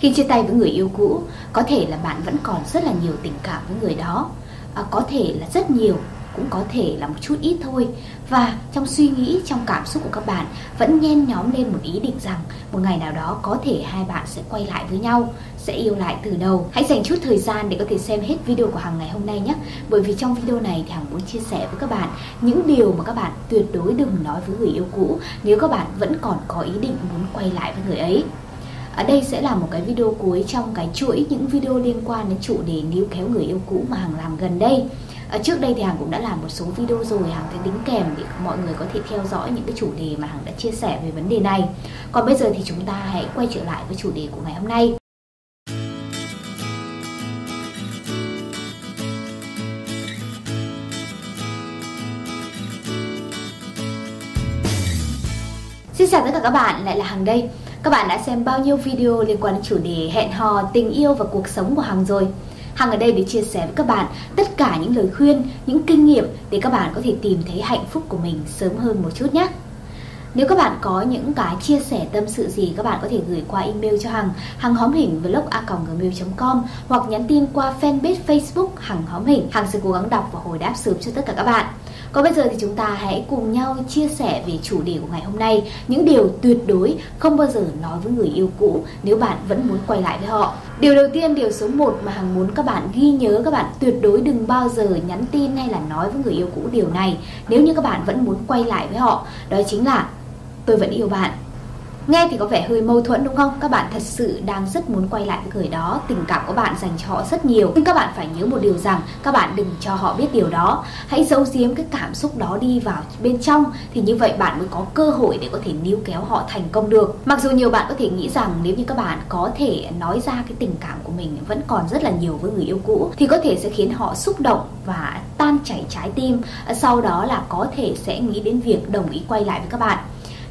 Khi chia tay với người yêu cũ, có thể là bạn vẫn còn rất là nhiều tình cảm với người đó, à, có thể là rất nhiều, cũng có thể là một chút ít thôi. Và trong suy nghĩ, trong cảm xúc của các bạn vẫn nhen nhóm lên một ý định rằng một ngày nào đó có thể hai bạn sẽ quay lại với nhau, sẽ yêu lại từ đầu. Hãy dành chút thời gian để có thể xem hết video của Hằng ngày hôm nay nhé. Bởi vì trong video này thì Hằng muốn chia sẻ với các bạn những điều mà các bạn tuyệt đối đừng nói với người yêu cũ nếu các bạn vẫn còn có ý định muốn quay lại với người ấy. Ở đây sẽ là một cái video cuối trong cái chuỗi những video liên quan đến chủ đề níu kéo người yêu cũ mà Hằng làm gần đây. Ở trước đây thì Hằng cũng đã làm một số video rồi Hằng sẽ đính kèm để mọi người có thể theo dõi những cái chủ đề mà Hằng đã chia sẻ về vấn đề này. Còn bây giờ thì chúng ta hãy quay trở lại với chủ đề của ngày hôm nay. Xin chào tất cả các bạn, lại là Hằng đây. Các bạn đã xem bao nhiêu video liên quan đến chủ đề hẹn hò, tình yêu và cuộc sống của Hằng rồi? Hằng ở đây để chia sẻ với các bạn tất cả những lời khuyên, những kinh nghiệm để các bạn có thể tìm thấy hạnh phúc của mình sớm hơn một chút nhé. Nếu các bạn có những cái chia sẻ tâm sự gì các bạn có thể gửi qua email cho Hằng Hằng hóm hình vlog a gmail.com hoặc nhắn tin qua fanpage Facebook Hằng hóm hình Hằng sẽ cố gắng đọc và hồi đáp sớm cho tất cả các bạn còn bây giờ thì chúng ta hãy cùng nhau chia sẻ về chủ đề của ngày hôm nay Những điều tuyệt đối không bao giờ nói với người yêu cũ nếu bạn vẫn muốn quay lại với họ. Điều đầu tiên, điều số 1 mà Hằng muốn các bạn ghi nhớ Các bạn tuyệt đối đừng bao giờ nhắn tin hay là nói với người yêu cũ điều này Nếu như các bạn vẫn muốn quay lại với họ. Đó chính là tôi vẫn yêu bạn. Nghe thì có vẻ hơi mâu thuẫn đúng không? Các bạn thật sự đang rất muốn quay lại với người đó. Tình cảm của bạn dành cho họ rất nhiều. Nhưng các bạn phải nhớ một điều rằng, Các bạn đừng cho họ biết điều đó. Hãy giấu giếm cái cảm xúc đó đi vào bên trong. Thì như vậy bạn mới có cơ hội để có thể níu kéo họ thành công được. Mặc dù nhiều bạn có thể nghĩ rằng Nếu như các bạn có thể nói ra cái tình cảm của mình Vẫn còn rất là nhiều với người yêu cũ, Thì có thể sẽ khiến họ xúc động và tan chảy trái tim. Sau đó là có thể sẽ nghĩ đến việc đồng ý quay lại với các bạn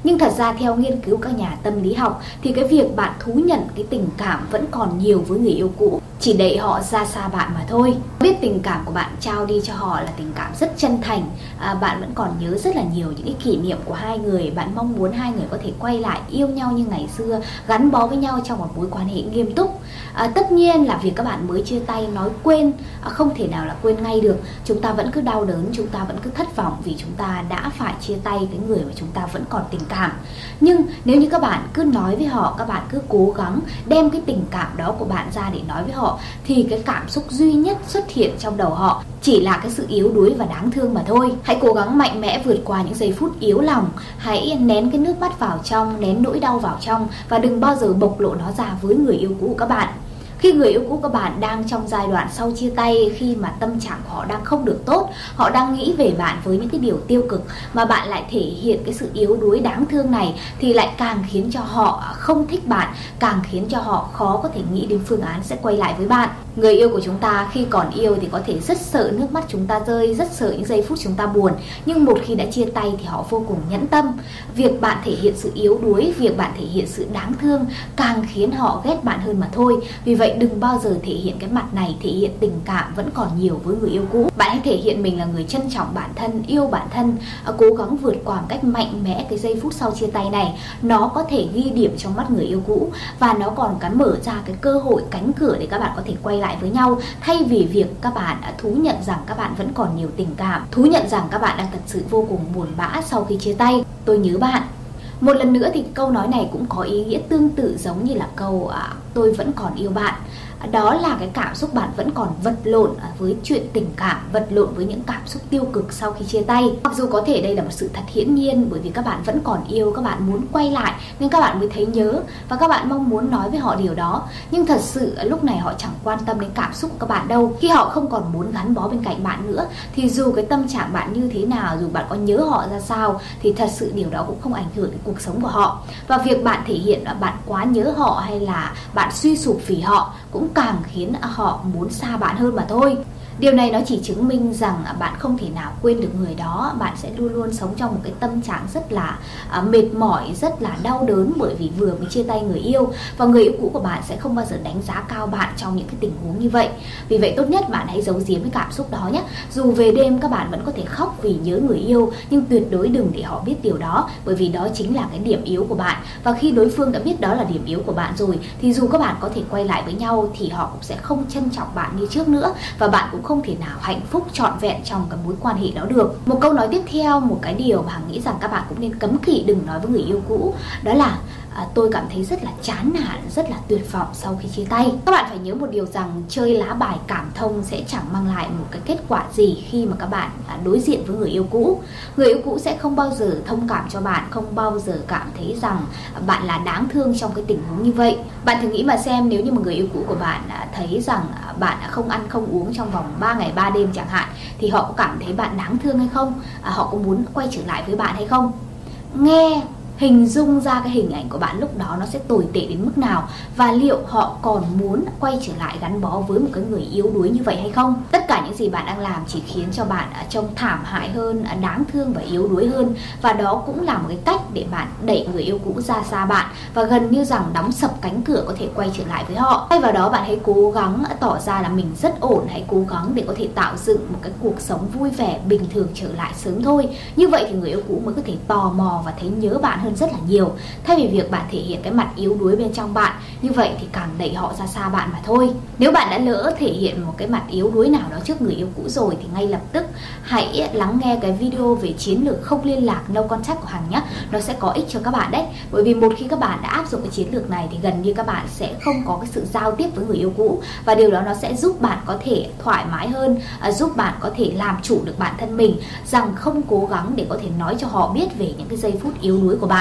nhưng thật ra theo nghiên cứu các nhà tâm lý học thì cái việc bạn thú nhận cái tình cảm vẫn còn nhiều với người yêu cũ chỉ để họ ra xa bạn mà thôi. Biết tình cảm của bạn trao đi cho họ là tình cảm rất chân thành. À, bạn vẫn còn nhớ rất là nhiều những cái kỷ niệm của hai người. Bạn mong muốn hai người có thể quay lại yêu nhau như ngày xưa gắn bó với nhau trong một mối quan hệ nghiêm túc. À, tất nhiên là việc các bạn mới chia tay nói quên à, không thể nào là quên ngay được. Chúng ta vẫn cứ đau đớn chúng ta vẫn cứ thất vọng vì chúng ta đã phải chia tay cái người mà chúng ta vẫn còn tình cảm. Nhưng nếu như các bạn cứ nói với họ các bạn cứ cố gắng đem cái tình cảm đó của bạn ra để nói với họ thì cái cảm xúc duy nhất xuất hiện trong đầu họ chỉ là cái sự yếu đuối và đáng thương mà thôi. Hãy cố gắng mạnh mẽ vượt qua những giây phút yếu lòng. Hãy nén cái nước mắt vào trong, nén nỗi đau vào trong và đừng bao giờ bộc lộ nó ra với người yêu cũ của các bạn khi người yêu cũ của bạn đang trong giai đoạn sau chia tay, khi mà tâm trạng của họ đang không được tốt, họ đang nghĩ về bạn với những cái điều tiêu cực mà bạn lại thể hiện cái sự yếu đuối đáng thương này thì lại càng khiến cho họ không thích bạn, càng khiến cho họ khó có thể nghĩ đến phương án sẽ quay lại với bạn. Người yêu của chúng ta khi còn yêu thì có thể rất sợ nước mắt chúng ta rơi, rất sợ những giây phút chúng ta buồn. Nhưng một khi đã chia tay thì họ vô cùng nhẫn tâm. Việc bạn thể hiện sự yếu đuối, việc bạn thể hiện sự đáng thương càng khiến họ ghét bạn hơn mà thôi. Vì vậy đừng bao giờ thể hiện cái mặt này, thể hiện tình cảm vẫn còn nhiều với người yêu cũ. Bạn hãy thể hiện mình là người trân trọng bản thân, yêu bản thân à, cố gắng vượt qua một cách mạnh mẽ cái giây phút sau chia tay này. Nó có thể ghi điểm trong mắt người yêu cũ và nó còn cái mở ra cái cơ hội cánh cửa để các bạn có thể quay lại với nhau. Thay vì việc các bạn đã thú nhận rằng các bạn vẫn còn nhiều tình cảm, thú nhận rằng các bạn đang thật sự vô cùng buồn bã sau khi chia tay. Tôi nhớ bạn một lần nữa thì câu nói này cũng có ý nghĩa tương tự giống như là câu à, tôi vẫn còn yêu bạn đó là cái cảm xúc bạn vẫn còn vật lộn à, với chuyện tình cảm, vật lộn với những cảm xúc tiêu cực sau khi chia tay. Mặc dù có thể đây là một sự thật hiển nhiên, bởi vì các bạn vẫn còn yêu, các bạn muốn quay lại nên các bạn mới thấy nhớ và các bạn mong muốn nói với họ điều đó. Nhưng thật sự à, lúc này họ chẳng quan tâm đến cảm xúc của các bạn đâu. Khi họ không còn muốn gắn bó bên cạnh bạn nữa, thì dù cái tâm trạng bạn như thế nào, dù bạn có nhớ họ ra sao, thì thật sự điều đó cũng không ảnh hưởng đến cuộc sống của họ. Và việc bạn thể hiện là bạn quá nhớ họ hay là bạn suy sụp vì họ cũng càng khiến họ muốn xa bạn hơn mà thôi. Điều này nó chỉ chứng minh rằng à, bạn không thể nào quên được người đó, bạn sẽ luôn luôn sống trong một cái tâm trạng rất là à, mệt mỏi, rất là đau đớn bởi vì vừa mới chia tay người yêu và người yêu cũ của bạn sẽ không bao giờ đánh giá cao bạn trong những cái tình huống như vậy. Vì vậy tốt nhất bạn hãy giấu giếm cái cảm xúc đó nhé. Dù về đêm các bạn vẫn có thể khóc vì nhớ người yêu nhưng tuyệt đối đừng để họ biết điều đó bởi vì đó chính là cái điểm yếu của bạn và khi đối phương đã biết đó là điểm yếu của bạn rồi thì dù các bạn có thể quay lại với nhau thì họ cũng sẽ không trân trọng bạn như trước nữa và bạn cũng không thể nào hạnh phúc trọn vẹn trong cái mối quan hệ đó được. Một câu nói tiếp theo, một cái điều mà hằng nghĩ rằng các bạn cũng nên cấm kỵ đừng nói với người yêu cũ, đó là à, tôi cảm thấy rất là chán nản, rất là tuyệt vọng sau khi chia tay. Các bạn phải nhớ một điều rằng chơi lá bài cảm thông sẽ chẳng mang lại một cái kết quả gì khi mà các bạn à, đối diện với người yêu cũ. Người yêu cũ sẽ không bao giờ thông cảm cho bạn, không bao giờ cảm thấy rằng à, bạn là đáng thương trong cái tình huống như vậy. Bạn thử nghĩ mà xem nếu như một người yêu cũ của bạn à, thấy rằng à, bạn không ăn không uống trong vòng 3 ngày 3 đêm chẳng hạn thì họ có cảm thấy bạn đáng thương hay không? À, họ có muốn quay trở lại với bạn hay không? Nghe hình dung ra cái hình ảnh của bạn lúc đó nó sẽ tồi tệ đến mức nào và liệu họ còn muốn quay trở lại gắn bó với một cái người yếu đuối như vậy hay không? Tất cả những gì bạn đang làm chỉ khiến cho bạn à, trông thảm hại hơn à, đáng thương và yếu đuối hơn. Và đó cũng là một cái cách để bạn đẩy người yêu cũ ra xa bạn và gần như rằng đóng sập cánh cửa có thể quay trở lại với họ. Thay vào đó, bạn hãy cố gắng à, tỏ ra là mình rất ổn. Hãy cố gắng để có thể tạo dựng một cái cuộc sống vui vẻ, bình thường trở lại sớm thôi. Như vậy thì người yêu cũ mới có thể tò mò và thấy nhớ bạn hơn hơn rất là nhiều. Thay vì việc bạn thể hiện cái mặt yếu đuối bên trong bạn, như vậy thì càng đẩy họ ra xa bạn mà thôi. Nếu bạn đã lỡ thể hiện một cái mặt yếu đuối nào đó trước người yêu cũ rồi thì ngay lập tức hãy lắng nghe cái video về chiến lược không liên lạc, no contact của Hằng nhé nó sẽ có ích cho các bạn đấy. Bởi vì một khi các bạn đã áp dụng cái chiến lược này thì gần như các bạn sẽ không có cái sự giao tiếp với người yêu cũ. Và điều đó nó sẽ giúp bạn có thể thoải mái hơn à, giúp bạn có thể làm chủ được bản thân mình, rằng không cố gắng để có thể nói cho họ biết về những cái giây phút yếu đuối của bạn.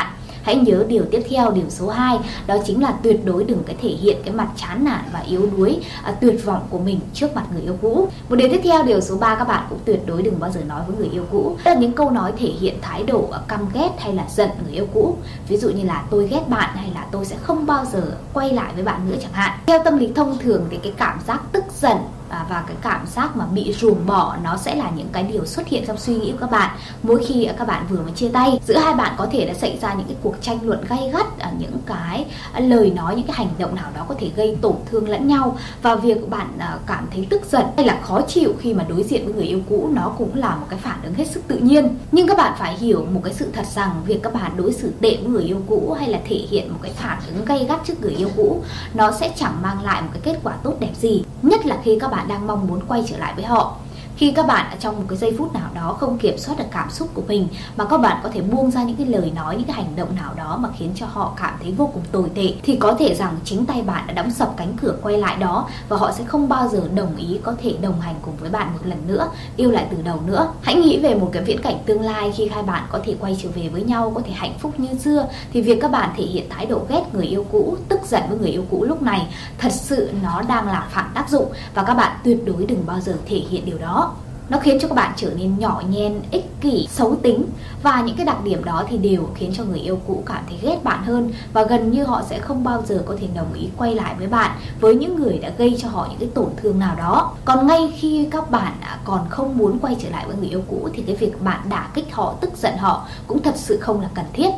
Hãy nhớ điều tiếp theo, điều số 2 đó chính là tuyệt đối đừng cái thể hiện cái mặt chán nản và yếu đuối, à, tuyệt vọng của mình trước mặt người yêu cũ. Một điều tiếp theo, điều số 3 các bạn cũng tuyệt đối đừng bao giờ nói với người yêu cũ. Đó là những câu nói thể hiện thái độ à, căm ghét hay là giận người yêu cũ. Ví dụ như là tôi ghét bạn hay là tôi sẽ không bao giờ quay lại với bạn nữa chẳng hạn. Theo tâm lý thông thường thì cái cảm giác tức giận À, và cái cảm giác mà bị ruồng bỏ nó sẽ là những cái điều xuất hiện trong suy nghĩ của các bạn. Mỗi khi các bạn vừa mới chia tay giữa hai bạn có thể đã xảy ra những cái cuộc tranh luận gay gắt à, những cái à, lời nói những cái hành động nào đó có thể gây tổn thương lẫn nhau. Và việc bạn à, cảm thấy tức giận hay là khó chịu khi mà đối diện với người yêu cũ nó cũng là một cái phản ứng hết sức tự nhiên. Nhưng các bạn phải hiểu một cái sự thật rằng việc các bạn đối xử tệ với người yêu cũ hay là thể hiện một cái phản ứng gay gắt trước người yêu cũ nó sẽ chẳng mang lại một cái kết quả tốt đẹp gì. Nhất là khi các bạn bạn đang mong muốn quay trở lại với họ khi các bạn ở trong một cái giây phút nào đó không kiểm soát được cảm xúc của mình, mà các bạn có thể buông ra những cái lời nói, những cái hành động nào đó mà khiến cho họ cảm thấy vô cùng tồi tệ, thì có thể rằng chính tay bạn đã đóng sập cánh cửa quay lại đó và họ sẽ không bao giờ đồng ý có thể đồng hành cùng với bạn một lần nữa. Yêu lại từ đầu nữa. Hãy nghĩ về một cái viễn cảnh tương lai khi hai bạn có thể quay trở về với nhau, có thể hạnh phúc như xưa, thì việc các bạn thể hiện thái độ ghét người yêu cũ, tức giận với người yêu cũ lúc này thật sự nó đang là phản tác dụng và các bạn tuyệt đối đừng bao giờ thể hiện điều đó nó khiến cho các bạn trở nên nhỏ nhen, ích kỷ, xấu tính và những cái đặc điểm đó thì đều khiến cho người yêu cũ cảm thấy ghét bạn hơn và gần như họ sẽ không bao giờ có thể đồng ý quay lại với bạn với những người đã gây cho họ những cái tổn thương nào đó. Còn ngay khi các bạn còn không muốn quay trở lại với người yêu cũ thì cái việc bạn đả kích họ, tức giận họ cũng thật sự không là cần thiết.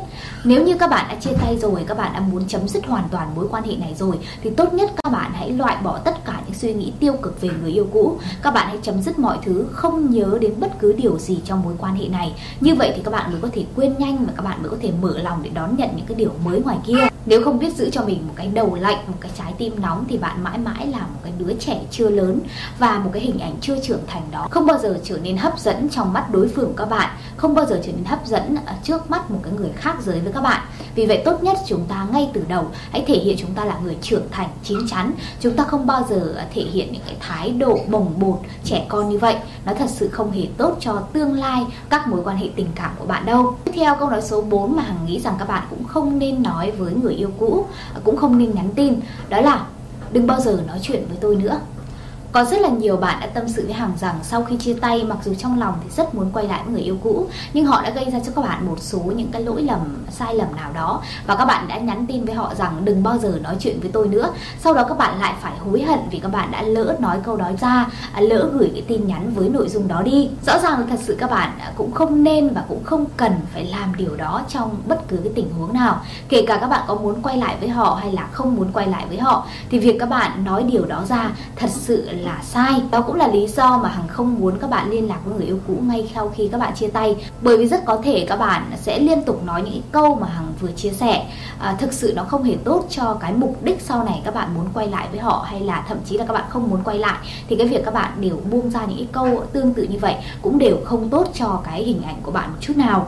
Nếu như các bạn đã chia tay rồi, các bạn đã muốn chấm dứt hoàn toàn mối quan hệ này rồi thì tốt nhất các bạn hãy loại bỏ tất cả những suy nghĩ tiêu cực về người yêu cũ. Các bạn hãy chấm dứt mọi thứ, không nhớ đến bất cứ điều gì trong mối quan hệ này. Như vậy thì các bạn mới có thể quên nhanh và các bạn mới có thể mở lòng để đón nhận những cái điều mới ngoài kia. Nếu không biết giữ cho mình một cái đầu lạnh, một cái trái tim nóng thì bạn mãi mãi là một cái đứa trẻ chưa lớn và một cái hình ảnh chưa trưởng thành đó. Không bao giờ trở nên hấp dẫn trong mắt đối phương của các bạn. Không bao giờ trở nên hấp dẫn à, trước mắt một cái người khác giới với các bạn vì vậy tốt nhất chúng ta ngay từ đầu hãy thể hiện chúng ta là người trưởng thành, chín chắn. Chúng ta không bao giờ à, thể hiện những cái thái độ bồng bột trẻ con như vậy. Nó thật sự không hề tốt cho tương lai, các mối quan hệ tình cảm của bạn đâu. Tiếp theo câu nói số 4 mà hằng nghĩ rằng các bạn cũng không nên nói với người yêu cũ à, cũng không nên nhắn tin. Đó là, đừng bao giờ nói chuyện với tôi nữa. Có rất là nhiều bạn đã tâm sự với Hằng rằng sau khi chia tay mặc dù trong lòng thì rất muốn quay lại với người yêu cũ nhưng họ đã gây ra cho các bạn một số những cái lỗi lầm, sai lầm nào đó và các bạn đã nhắn tin với họ rằng đừng bao giờ nói chuyện với tôi nữa. Sau đó các bạn lại phải hối hận vì các bạn đã lỡ nói câu đó ra, à, lỡ gửi cái tin nhắn với nội dung đó đi. Rõ ràng là thật sự các bạn cũng không nên và cũng không cần phải làm điều đó trong bất cứ cái tình huống nào. Kể cả các bạn có muốn quay lại với họ hay là không muốn quay lại với họ thì việc các bạn nói điều đó ra thật sự là là sai. Đó cũng là lý do mà hằng không muốn các bạn liên lạc với người yêu cũ ngay sau khi các bạn chia tay. Bởi vì rất có thể các bạn sẽ liên tục nói những câu mà hằng vừa chia sẻ. À, thực sự nó không hề tốt cho cái mục đích sau này các bạn muốn quay lại với họ hay là thậm chí là các bạn không muốn quay lại. Thì cái việc các bạn đều buông ra những câu tương tự như vậy cũng đều không tốt cho cái hình ảnh của bạn một chút nào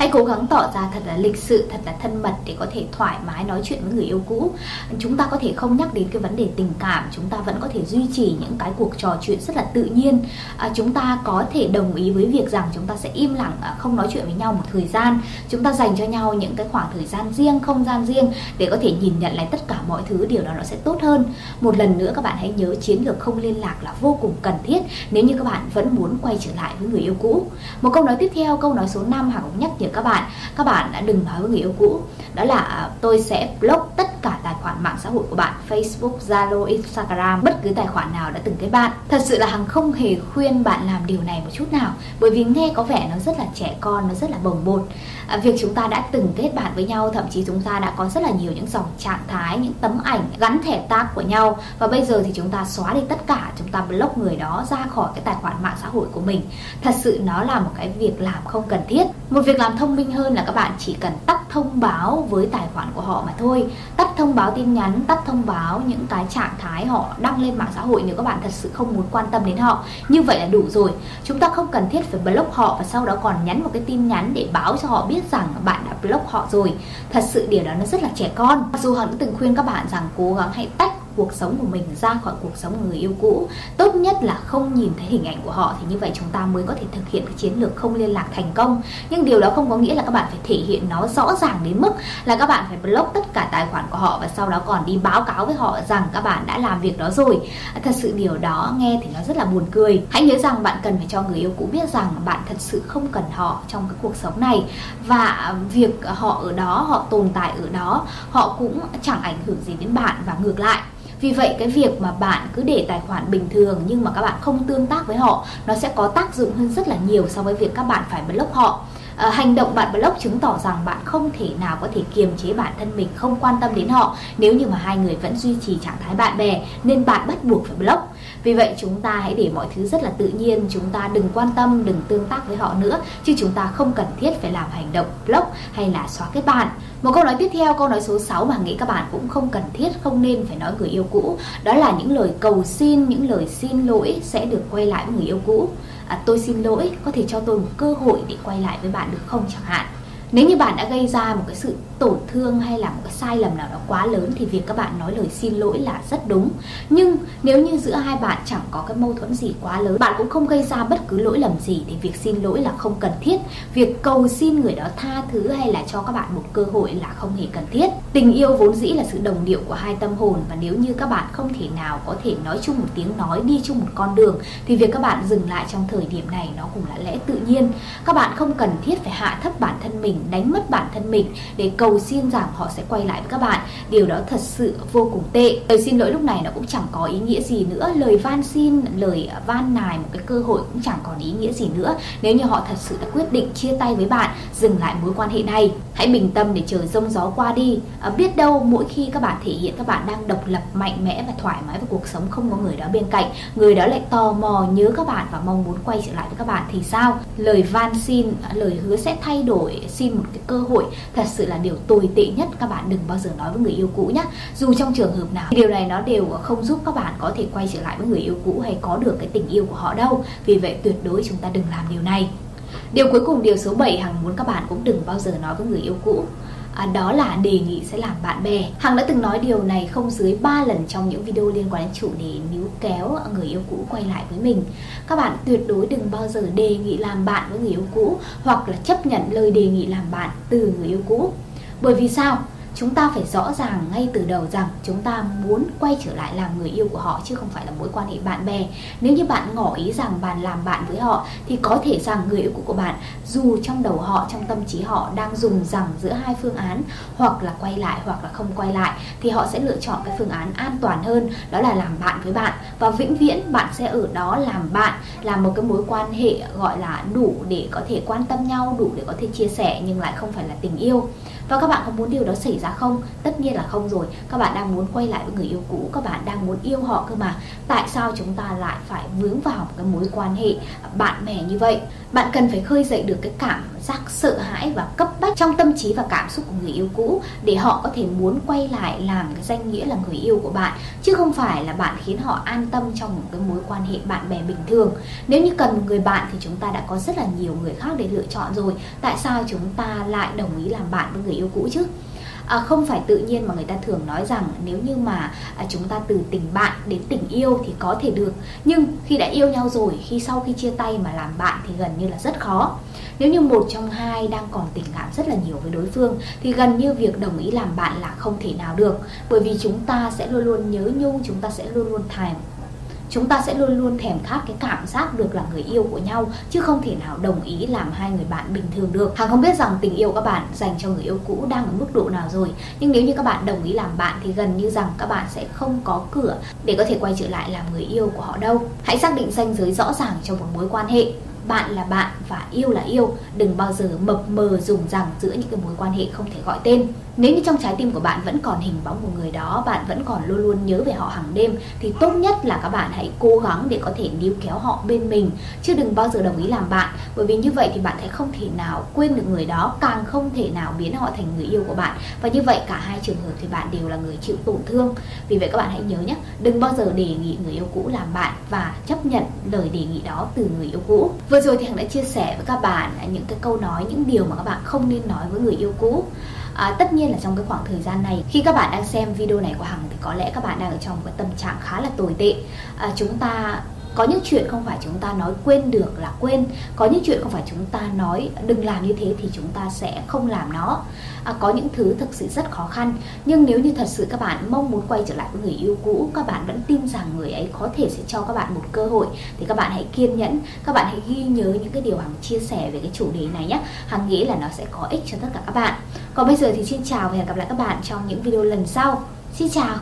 hãy cố gắng tỏ ra thật là lịch sự thật là thân mật để có thể thoải mái nói chuyện với người yêu cũ. Chúng ta có thể không nhắc đến cái vấn đề tình cảm chúng ta vẫn có thể duy trì những cái cuộc trò chuyện rất là tự nhiên. À, chúng ta có thể đồng ý với việc rằng chúng ta sẽ im lặng à, không nói chuyện với nhau một thời gian. Chúng ta dành cho nhau những cái khoảng thời gian riêng không gian riêng để có thể nhìn nhận lại tất cả mọi thứ điều đó nó sẽ tốt hơn. Một lần nữa các bạn hãy nhớ chiến lược không liên lạc là vô cùng cần thiết nếu như các bạn vẫn muốn quay trở lại với người yêu cũ. Một câu nói tiếp theo câu nói số 5 hàng cũng nhắc nhở các bạn các bạn đã đừng nói với người yêu cũ. Đó là à, tôi sẽ block tất cả tài khoản mạng xã hội của bạn Facebook, Zalo, Instagram bất cứ tài khoản nào đã từng kết bạn. Thật sự là hằng không hề khuyên bạn làm điều này một chút nào bởi vì nghe có vẻ nó rất là trẻ con nó rất là bồng bột. Ờ, việc chúng ta đã từng kết bạn với nhau, thậm chí chúng ta đã có rất là nhiều những dòng trạng thái, những tấm ảnh gắn thẻ tag của nhau. Và bây giờ thì chúng ta xóa đi tất cả, chúng ta block người đó ra khỏi cái tài khoản mạng xã hội của mình. Thật sự nó là một cái việc làm không cần thiết. Một việc làm thông minh hơn là các bạn chỉ cần tắt thông báo với tài khoản của họ mà thôi. Tắt thông báo tin nhắn, tắt thông báo những cái trạng thái họ đăng lên mạng xã hội nếu các bạn thật sự không muốn quan tâm đến họ. Như vậy là đủ rồi. Chúng ta không cần thiết phải block họ và sau đó còn nhắn một cái tin nhắn để báo cho họ biết rằng bạn đã block họ rồi. Thật sự điều đó nó rất là trẻ con. Mặc dù hằng từng khuyên các bạn rằng cố gắng hãy tách cuộc sống của mình ra khỏi cuộc sống của người yêu cũ, tốt nhất là không nhìn thấy hình ảnh của họ thì như vậy chúng ta mới có thể thực hiện cái chiến lược không liên lạc thành công. Nhưng điều đó không có nghĩa là các bạn phải thể hiện nó rõ ràng đến mức là các bạn phải block tất cả tài khoản của họ và sau đó còn đi báo cáo với họ rằng các bạn đã làm việc đó rồi. À, thật sự điều đó nghe thì nó rất là buồn cười. Hãy nhớ rằng bạn cần phải cho người yêu cũ biết rằng bạn thật sự không cần họ trong cái cuộc sống này. Và việc họ ở đó, họ tồn tại ở đó, họ cũng chẳng ảnh hưởng gì đến bạn và ngược lại vì vậy cái việc mà bạn cứ để tài khoản bình thường nhưng mà các bạn không tương tác với họ nó sẽ có tác dụng hơn rất là nhiều so với việc các bạn phải block họ. À, hành động bạn block chứng tỏ rằng bạn không thể nào có thể kiềm chế bản thân mình không quan tâm đến họ nếu như mà hai người vẫn duy trì trạng thái bạn bè nên bạn bắt buộc phải block. Vì vậy chúng ta hãy để mọi thứ rất là tự nhiên chúng ta đừng quan tâm đừng tương tác với họ nữa chứ chúng ta không cần thiết phải làm hành động block hay là xóa kết bạn một câu nói tiếp theo câu nói số 6 mà nghĩ các bạn cũng không cần thiết không nên phải nói người yêu cũ. Đó là những lời cầu xin những lời xin lỗi sẽ được quay lại với người yêu cũ. À, tôi xin lỗi có thể cho tôi một cơ hội để quay lại với bạn được không chẳng hạn? Nếu như bạn đã gây ra một cái sự tổn thương hay là một cái sai lầm nào đó quá lớn thì việc các bạn nói lời xin lỗi là rất đúng. Nhưng nếu như giữa hai bạn chẳng có cái mâu thuẫn gì quá lớn, bạn cũng không gây ra bất cứ lỗi lầm gì thì việc xin lỗi là không cần thiết. Việc cầu xin người đó tha thứ hay là cho các bạn một cơ hội là không hề cần thiết. Tình yêu vốn dĩ là sự đồng điệu của hai tâm hồn và nếu như các bạn không thể nào có thể nói chung một tiếng nói, đi chung một con đường thì việc các bạn dừng lại trong thời điểm này nó cũng là lẽ tự nhiên. Các bạn không cần thiết phải hạ thấp bản thân mình đánh mất bản thân mình để cầu xin rằng họ sẽ quay lại với các bạn. Điều đó thật sự vô cùng tệ. Lời xin lỗi lúc này nó cũng chẳng có ý nghĩa gì nữa. Lời van xin lời van nài một cái cơ hội cũng chẳng còn ý nghĩa gì nữa. Nếu như họ thật sự đã quyết định chia tay với bạn dừng lại mối quan hệ này hãy bình tâm để chờ rông gió qua đi. À, biết đâu mỗi khi các bạn thể hiện các bạn đang độc lập mạnh mẽ và thoải mái với cuộc sống không có người đó bên cạnh người đó lại tò mò nhớ các bạn và mong muốn quay trở lại với các bạn thì sao? Lời van xin lời hứa sẽ thay đổi xin một cái cơ hội. Thật sự là điều tồi tệ nhất, các bạn đừng bao giờ nói với người yêu cũ nhé dù trong trường hợp nào, điều này nó đều không giúp các bạn có thể quay trở lại với người yêu cũ hay có được cái tình yêu của họ đâu. Vì vậy tuyệt đối chúng ta đừng làm điều này. Điều cuối cùng, điều số 7 hằng muốn các bạn cũng đừng bao giờ nói với người yêu cũ à, đó là đề nghị sẽ làm bạn bè. Hằng đã từng nói điều này không dưới 3 lần trong những video liên quan đến chủ đề níu kéo người yêu cũ quay lại với mình. Các bạn tuyệt đối đừng bao giờ đề nghị làm bạn với người yêu cũ hoặc là chấp nhận lời đề nghị làm bạn từ người yêu cũ. Bởi vì sao? Chúng ta phải rõ ràng ngay từ đầu rằng chúng ta muốn quay trở lại làm người yêu của họ chứ không phải là mối quan hệ bạn bè. Nếu như bạn ngỏ ý rằng bạn làm bạn với họ, thì có thể rằng người yêu cũ của bạn, dù trong đầu họ, trong tâm trí họ đang dùng rằng giữa hai phương án, hoặc là quay lại, hoặc là không quay lại, thì họ sẽ lựa chọn cái phương án an toàn hơn, đó là làm bạn với bạn. Và vĩnh viễn bạn sẽ ở đó làm bạn làm một cái mối quan hệ gọi là đủ để có thể quan tâm nhau, đủ để có thể chia sẻ nhưng lại không phải là tình yêu và các bạn có muốn điều đó xảy ra không? Tất nhiên là không rồi. Các bạn đang muốn quay lại với người yêu cũ, các bạn đang muốn yêu họ cơ mà. Tại sao chúng ta lại phải vướng vào một cái mối quan hệ bạn bè như vậy? Bạn cần phải khơi dậy được cái cảm giác sợ hãi và cấp bách trong tâm trí và cảm xúc của người yêu cũ để họ có thể muốn quay lại làm cái danh nghĩa là người yêu của bạn chứ không phải là bạn khiến họ an tâm trong một cái mối quan hệ bạn bè bình thường. Nếu như cần một người bạn thì chúng ta đã có rất là nhiều người khác để lựa chọn rồi. Tại sao chúng ta lại đồng ý làm bạn với người yêu yêu cũ chứ? à, không phải tự nhiên mà người ta thường nói rằng nếu như mà à, chúng ta từ tình bạn đến tình yêu thì có thể được. Nhưng khi đã yêu nhau rồi khi sau khi chia tay mà làm bạn thì gần như là rất khó. Nếu như một trong hai đang còn tình cảm rất là nhiều với đối phương thì gần như việc đồng ý làm bạn là không thể nào được. Bởi vì chúng ta sẽ luôn luôn nhớ nhung chúng ta sẽ luôn luôn thèm chúng ta sẽ luôn luôn thèm khát cái cảm giác được là người yêu của nhau, chứ không thể nào đồng ý làm hai người bạn bình thường được. Hằng không biết rằng tình yêu các bạn dành cho người yêu cũ đang ở mức độ nào rồi, nhưng nếu như các bạn đồng ý làm bạn thì gần như rằng các bạn sẽ không có cửa để có thể quay trở lại làm người yêu của họ đâu. Hãy xác định ranh giới rõ ràng trong một mối quan hệ. Bạn là bạn và yêu là yêu. Đừng bao giờ mập mờ dùng rằng giữa những cái mối quan hệ không thể gọi tên nếu như trong trái tim của bạn vẫn còn hình bóng của người đó, bạn vẫn còn luôn luôn nhớ về họ hàng đêm, thì tốt nhất là các bạn hãy cố gắng để có thể níu kéo họ bên mình. Chứ đừng bao giờ đồng ý làm bạn, bởi vì như vậy thì bạn sẽ không thể nào quên được người đó, càng không thể nào biến họ thành người yêu của bạn. Và như vậy cả hai trường hợp thì bạn đều là người chịu tổn thương. Vì vậy các bạn hãy nhớ nhé, đừng bao giờ đề nghị người yêu cũ làm bạn và chấp nhận lời đề nghị đó từ người yêu cũ. Vừa rồi thì hằng đã chia sẻ với các bạn những cái câu nói, những điều mà các bạn không nên nói với người yêu cũ à, tất nhiên là trong cái khoảng thời gian này khi các bạn đang xem video này của hằng thì có lẽ các bạn đang ở trong một cái tâm trạng khá là tồi tệ. À, chúng ta có những chuyện không phải chúng ta nói quên được là quên có những chuyện không phải chúng ta nói đừng làm như thế thì chúng ta sẽ không làm nó. À, có những thứ thực sự rất khó khăn nhưng nếu như thật sự các bạn mong muốn quay trở lại với người yêu cũ các bạn vẫn tin rằng người ấy có thể sẽ cho các bạn một cơ hội thì các bạn hãy kiên nhẫn các bạn hãy ghi nhớ những cái điều hằng chia sẻ về cái chủ đề này nhé hằng nghĩ là nó sẽ có ích cho tất cả các bạn còn bây giờ thì xin chào và hẹn gặp lại các bạn trong những video lần sau. Xin chào.